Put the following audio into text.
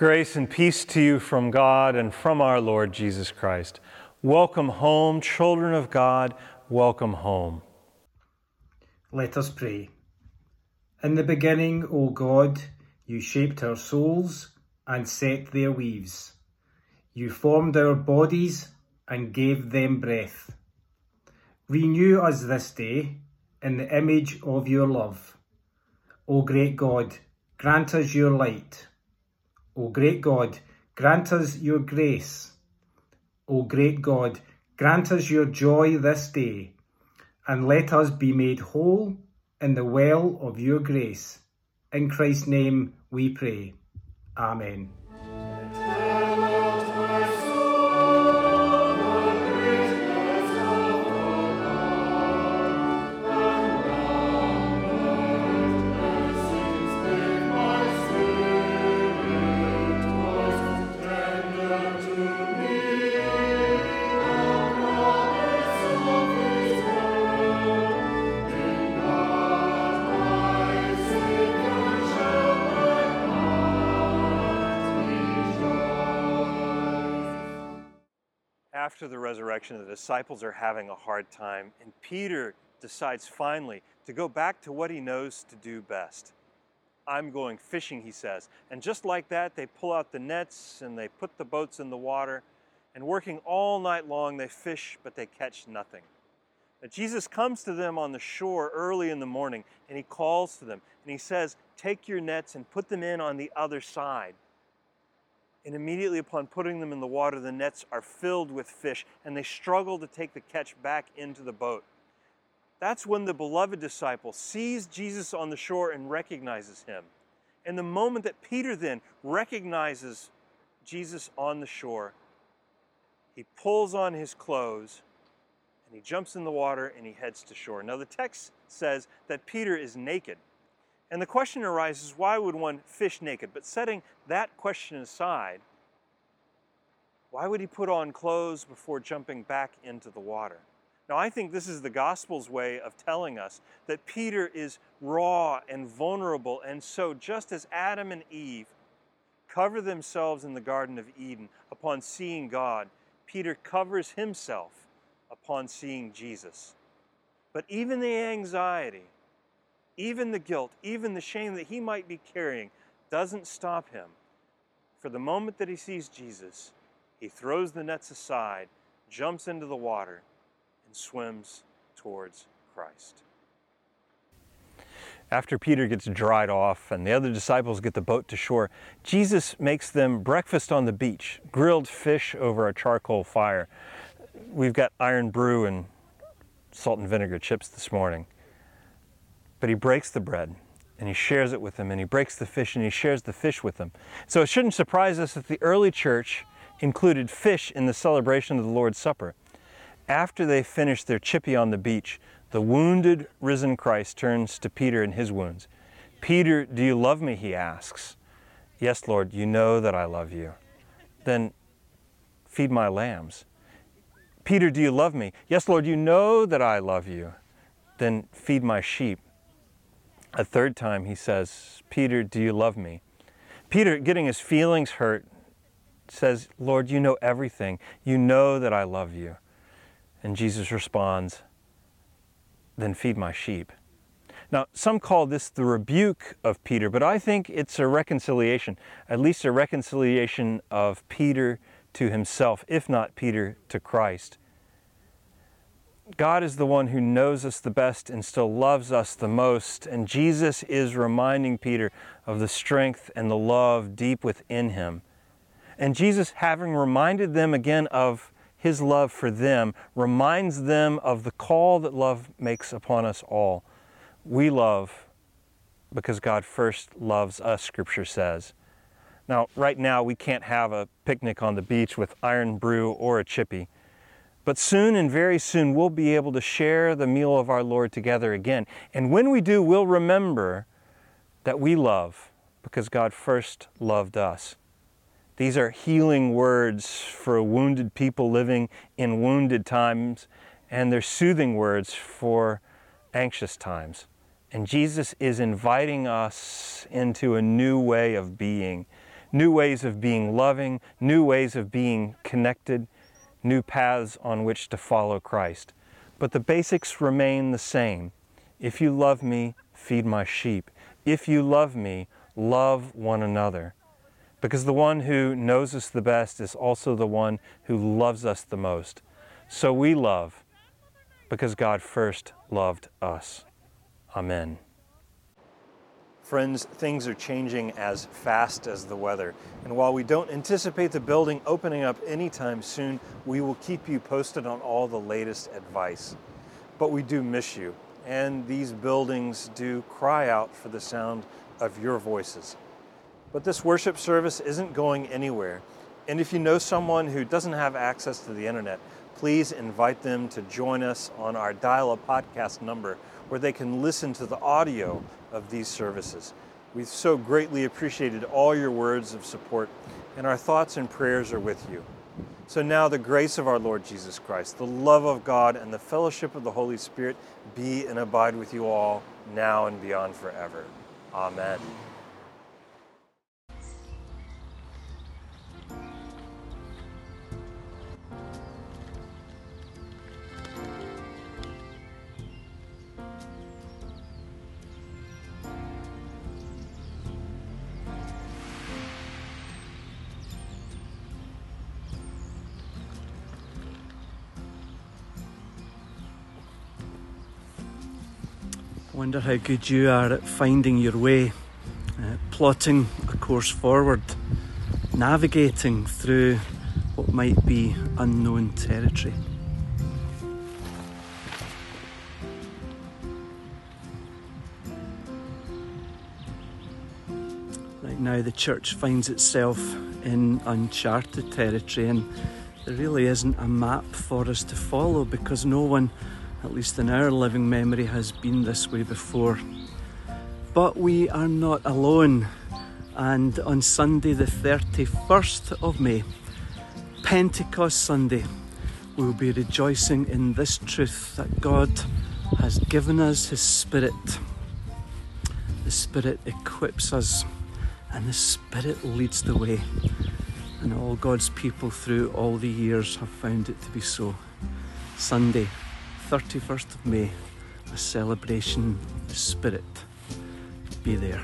Grace and peace to you from God and from our Lord Jesus Christ. Welcome home, children of God. Welcome home. Let us pray. In the beginning, O God, you shaped our souls and set their weaves. You formed our bodies and gave them breath. Renew us this day in the image of your love. O great God, grant us your light. O great God, grant us your grace. O great God, grant us your joy this day, and let us be made whole in the well of your grace. In Christ's name we pray. Amen. After the resurrection, the disciples are having a hard time, and Peter decides finally to go back to what he knows to do best. I'm going fishing, he says. And just like that, they pull out the nets and they put the boats in the water, and working all night long, they fish, but they catch nothing. But Jesus comes to them on the shore early in the morning, and he calls to them, and he says, Take your nets and put them in on the other side. And immediately upon putting them in the water, the nets are filled with fish, and they struggle to take the catch back into the boat. That's when the beloved disciple sees Jesus on the shore and recognizes him. And the moment that Peter then recognizes Jesus on the shore, he pulls on his clothes and he jumps in the water and he heads to shore. Now, the text says that Peter is naked. And the question arises why would one fish naked? But setting that question aside, why would he put on clothes before jumping back into the water? Now, I think this is the gospel's way of telling us that Peter is raw and vulnerable, and so just as Adam and Eve cover themselves in the Garden of Eden upon seeing God, Peter covers himself upon seeing Jesus. But even the anxiety, even the guilt, even the shame that he might be carrying, doesn't stop him. For the moment that he sees Jesus, he throws the nets aside, jumps into the water, and swims towards Christ. After Peter gets dried off and the other disciples get the boat to shore, Jesus makes them breakfast on the beach, grilled fish over a charcoal fire. We've got Irn-Bru and salt and vinegar chips this morning. But he breaks the bread and he shares it with them, and he breaks the fish and he shares the fish with them. So it shouldn't surprise us that the early church included fish in the celebration of the Lord's Supper. After they finish their chippy on the beach, the wounded, risen Christ turns to Peter and his wounds. Peter, do you love me? He asks. Yes, Lord, you know that I love you. Then feed my lambs. Peter, do you love me? Yes, Lord, you know that I love you. Then feed my sheep. A third time he says, Peter, do you love me? Peter, getting his feelings hurt, says, Lord, you know everything. You know that I love you. And Jesus responds, Then feed my sheep. Now, some call this the rebuke of Peter, but I think it's a reconciliation, at least a reconciliation of Peter to himself, if not Peter to Christ. God is the one who knows us the best and still loves us the most. And Jesus is reminding Peter of the strength and the love deep within him. And Jesus, having reminded them again of his love for them, reminds them of the call that love makes upon us all. We love because God first loves us, Scripture says. Now, right now, we can't have a picnic on the beach with Irn-Bru or a chippy. But soon and very soon we'll be able to share the meal of our Lord together again. And when we do, we'll remember that we love because God first loved us. These are healing words for wounded people living in wounded times, and they're soothing words for anxious times. And Jesus is inviting us into a new way of being, new ways of being loving, new ways of being connected, new paths on which to follow Christ. But the basics remain the same. If you love me, feed my sheep. If you love me, love one another. Because the one who knows us the best is also the one who loves us the most. So we love because God first loved us. Amen. Friends, things are changing as fast as the weather. And while we don't anticipate the building opening up anytime soon, we will keep you posted on all the latest advice. But we do miss you, and these buildings do cry out for the sound of your voices. But this worship service isn't going anywhere. And if you know someone who doesn't have access to the internet, please invite them to join us on our Dial a Podcast number where they can listen to the audio of these services. We've so greatly appreciated all your words of support, and our thoughts and prayers are with you. So now, the grace of our Lord Jesus Christ, the love of God, and the fellowship of the Holy Spirit be and abide with you all now and beyond forever. Amen. Wonder how good you are at finding your way, uh, plotting a course forward, navigating through what might be unknown territory. Right now, the church finds itself in uncharted territory, and there really isn't a map for us to follow because no one at least in our living memory, has been this way before. But we are not alone, and on Sunday, the 31st of May, Pentecost Sunday, we will be rejoicing in this truth that God has given us His Spirit. The Spirit equips us, and the Spirit leads the way. And all God's people through all the years have found it to be so. Sunday, 31st of May, a celebration Spirit. Be there.